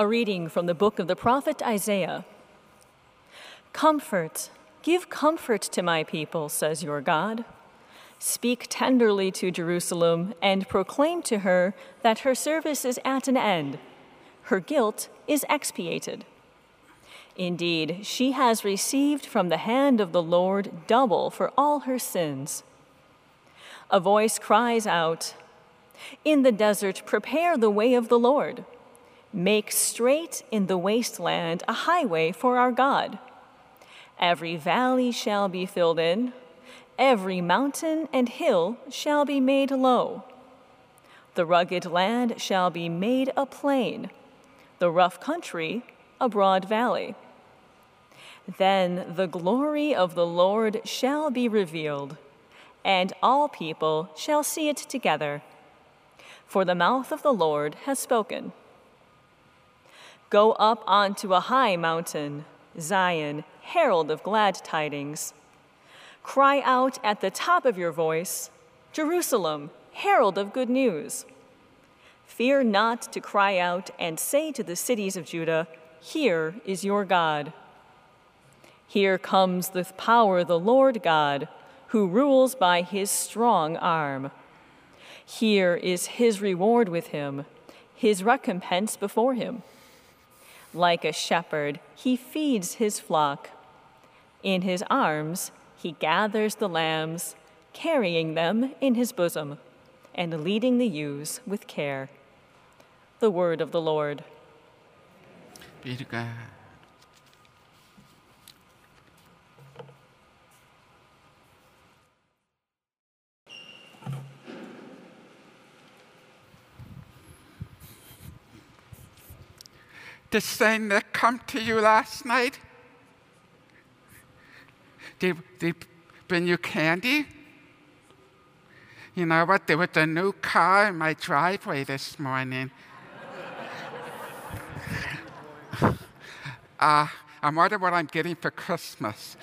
A reading from the book of the prophet Isaiah. Comfort, give comfort to my people, says your God. Speak tenderly to Jerusalem and proclaim to her that her service is at an end, her guilt is expiated. Indeed, she has received from the hand of the Lord double for all her sins. A voice cries out, In the desert, prepare the way of the Lord. Make straight in the wasteland a highway for our God. Every valley shall be filled in, every mountain and hill shall be made low. The rugged land shall be made a plain, the rough country a broad valley. Then the glory of the Lord shall be revealed, and all people shall see it together. For the mouth of the Lord has spoken. Go up onto a high mountain, Zion, herald of glad tidings. Cry out at the top of your voice, Jerusalem, herald of good news. Fear not to cry out and say to the cities of Judah, Here is your God. Here comes the power of the Lord God, who rules by his strong arm. Here is his reward with him, his recompense before him. Like a shepherd, he feeds his flock. In his arms, he gathers the lambs, carrying them in his bosom, and leading the ewes with care. The word of the Lord. Be to God. Did Saint Nick come to you last night? Did they bring you candy? You know what? There was a new car in my driveway this morning. uh, I'm wondering what I'm getting for Christmas.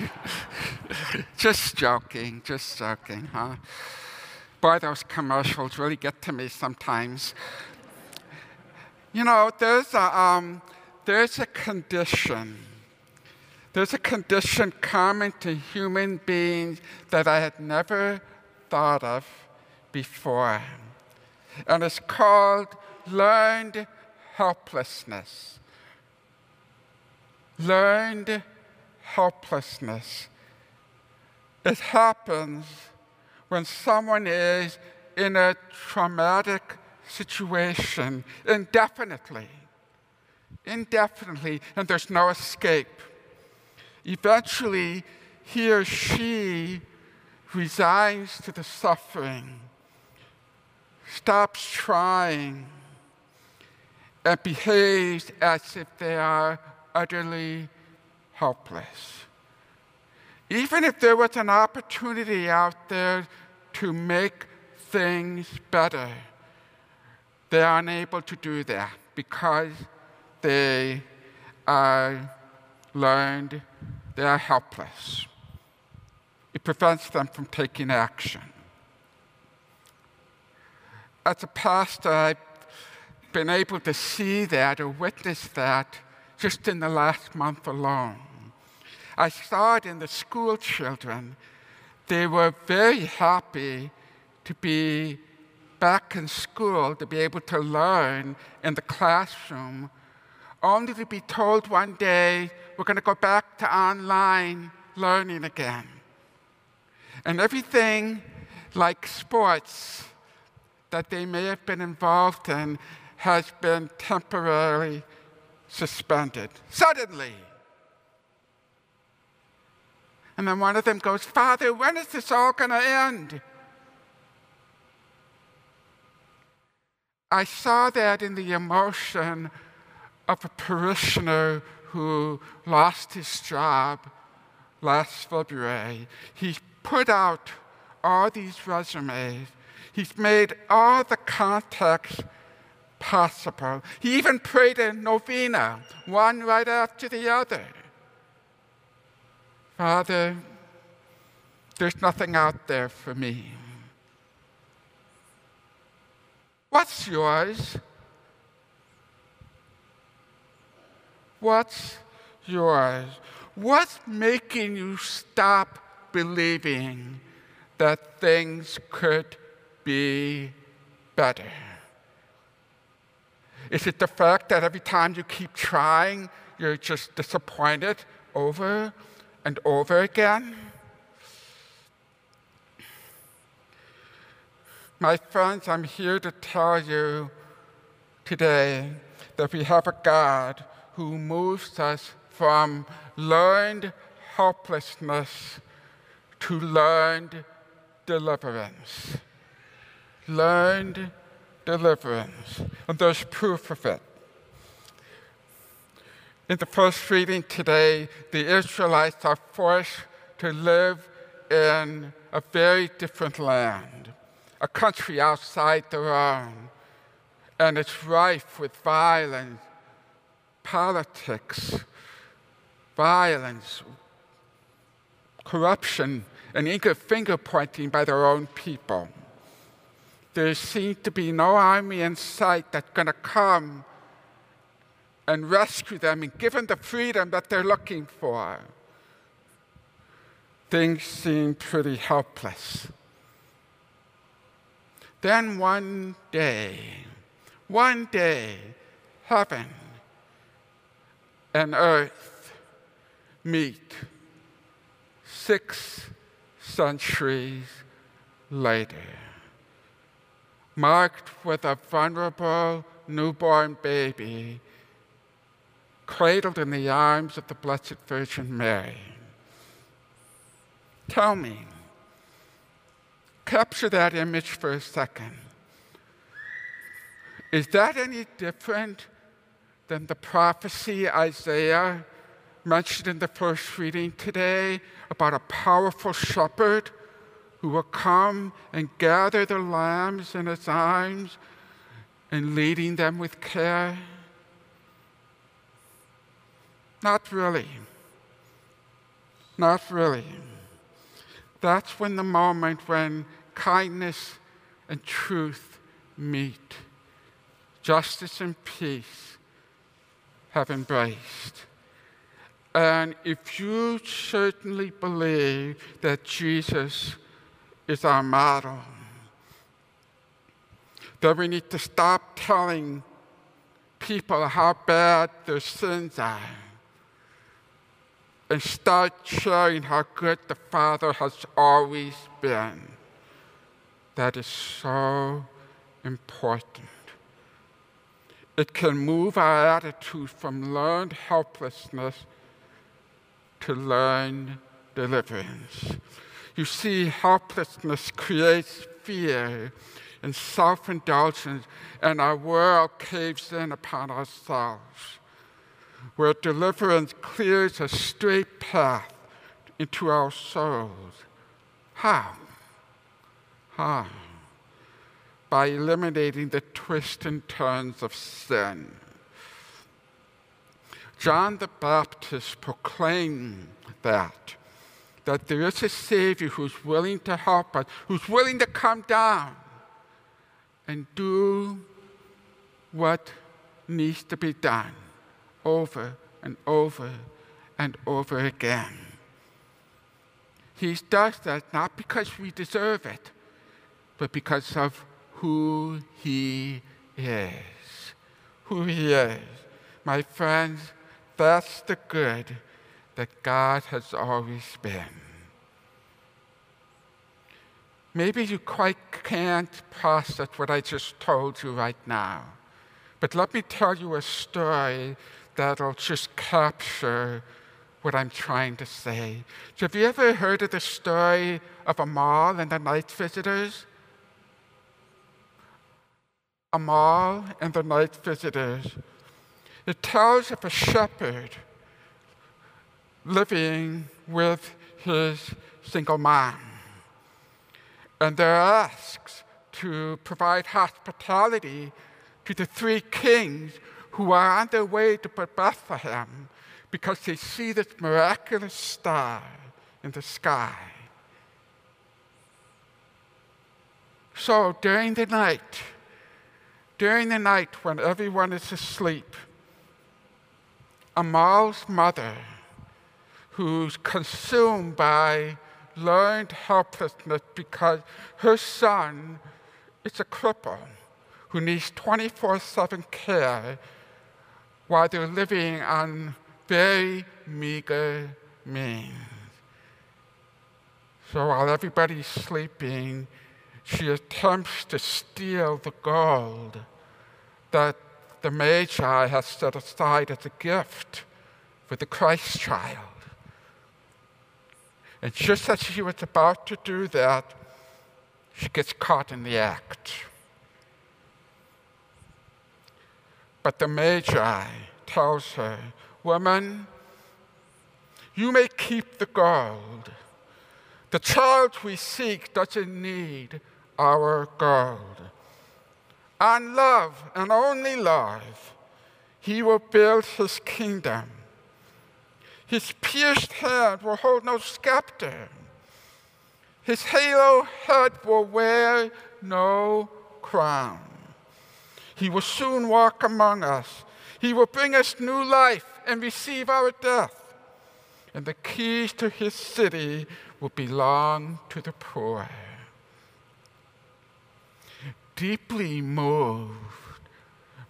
just joking, just joking, huh? Boy, those commercials really get to me sometimes. You know, there's a, um, there's a condition. There's a condition common to human beings that I had never thought of before. And it's called learned helplessness. Learned helplessness. It happens when someone is in a traumatic situation indefinitely. Indefinitely, and there's no escape. Eventually, he or she resigns to the suffering, stops trying, and behaves as if they are utterly helpless. Even if there was an opportunity out there to make things better, they are unable to do that because they are learned, they are helpless. It prevents them from taking action. As a pastor, I've been able to see that or witness that just in the last month alone. I saw it in the school children. They were very happy to be back in school to be able to learn in the classroom, only to be told one day we're going to go back to online learning again. And everything like sports that they may have been involved in has been temporarily suspended, suddenly. And then one of them goes, Father, when is this all going to end? I saw that in the emotion of a parishioner who lost his job last February. He put out all these resumes. He's made all the contacts possible. He even prayed a novena, one right after the other. Father, there's nothing out there for me. What's yours? What's yours? What's making you stop believing that things could be better? Is it the fact that every time you keep trying, you're just disappointed over and over again? My friends, I'm here to tell you today that we have a God who moves us from learned helplessness to learned deliverance. Learned deliverance. And there's proof of it. In the first reading today, the Israelites are forced to live in a very different land, a country outside their own, and it's rife with violence, politics, violence, corruption, and finger pointing by their own people. There seems to be no army in sight that's going to come and rescue them and give them the freedom that they're looking for. Things seem pretty helpless. Then one day, one day, heaven and earth meet six centuries later, marked with a vulnerable newborn baby cradled in the arms of the Blessed Virgin Mary. Tell me, capture that image for a second. Is that any different than the prophecy Isaiah mentioned in the first reading today about a powerful shepherd who will come and gather the lambs in his arms and leading them with care? Not really. Not really. That's when the moment when kindness and truth meet, justice and peace have embraced. And if you certainly believe that Jesus is our model, then we need to stop telling people how bad their sins are and start showing how good the Father has always been. That is so important. It can move our attitude from learned helplessness to learned deliverance. You see, helplessness creates fear and self indulgence, and our world caves in upon ourselves where deliverance clears a straight path into our souls. How? How? By eliminating the twists and turns of sin. John the Baptist proclaimed that, that there is a Savior who's willing to help us, who's willing to come down and do what needs to be done over and over and over again. He does that not because we deserve it, but because of who He is. Who He is. My friends, that's the good that God has always been. Maybe you quite can't process what I just told you right now. But let me tell you a story that'll just capture what I'm trying to say. So have you ever heard of the story of Amahl and the night visitors? Amahl and the night visitors. It tells of a shepherd living with his single mom. And they're asked to provide hospitality to the three kings who are on their way to Bethlehem because they see this miraculous star in the sky. So during the night, during the night when everyone is asleep, Amahl's mother, who's consumed by learned helplessness because her son is a cripple who needs 24 7 care while they're living on very meager means. So while everybody's sleeping, she attempts to steal the gold that the Magi has set aside as a gift for the Christ child. And just as she was about to do that, she gets caught in the act. But the Magi tells her, Woman, you may keep the gold. The child we seek doesn't need our gold. On love and only love, he will build his kingdom. His pierced hand will hold no scepter. His halo head will wear no crown. He will soon walk among us. He will bring us new life and receive our death. And the keys to his city will belong to the poor. Deeply moved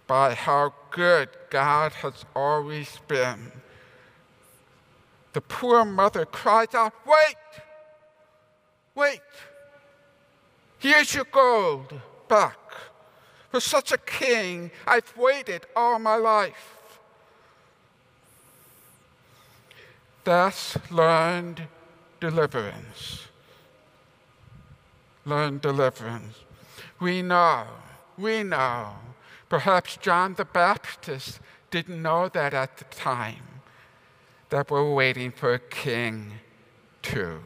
by how good God has always been, the poor mother cries out, Wait! Wait! Here's your gold back. For such a king, I've waited all my life. Thus learned deliverance. Learned deliverance. We know, we know. Perhaps John the Baptist didn't know that at the time, that we're waiting for a king too.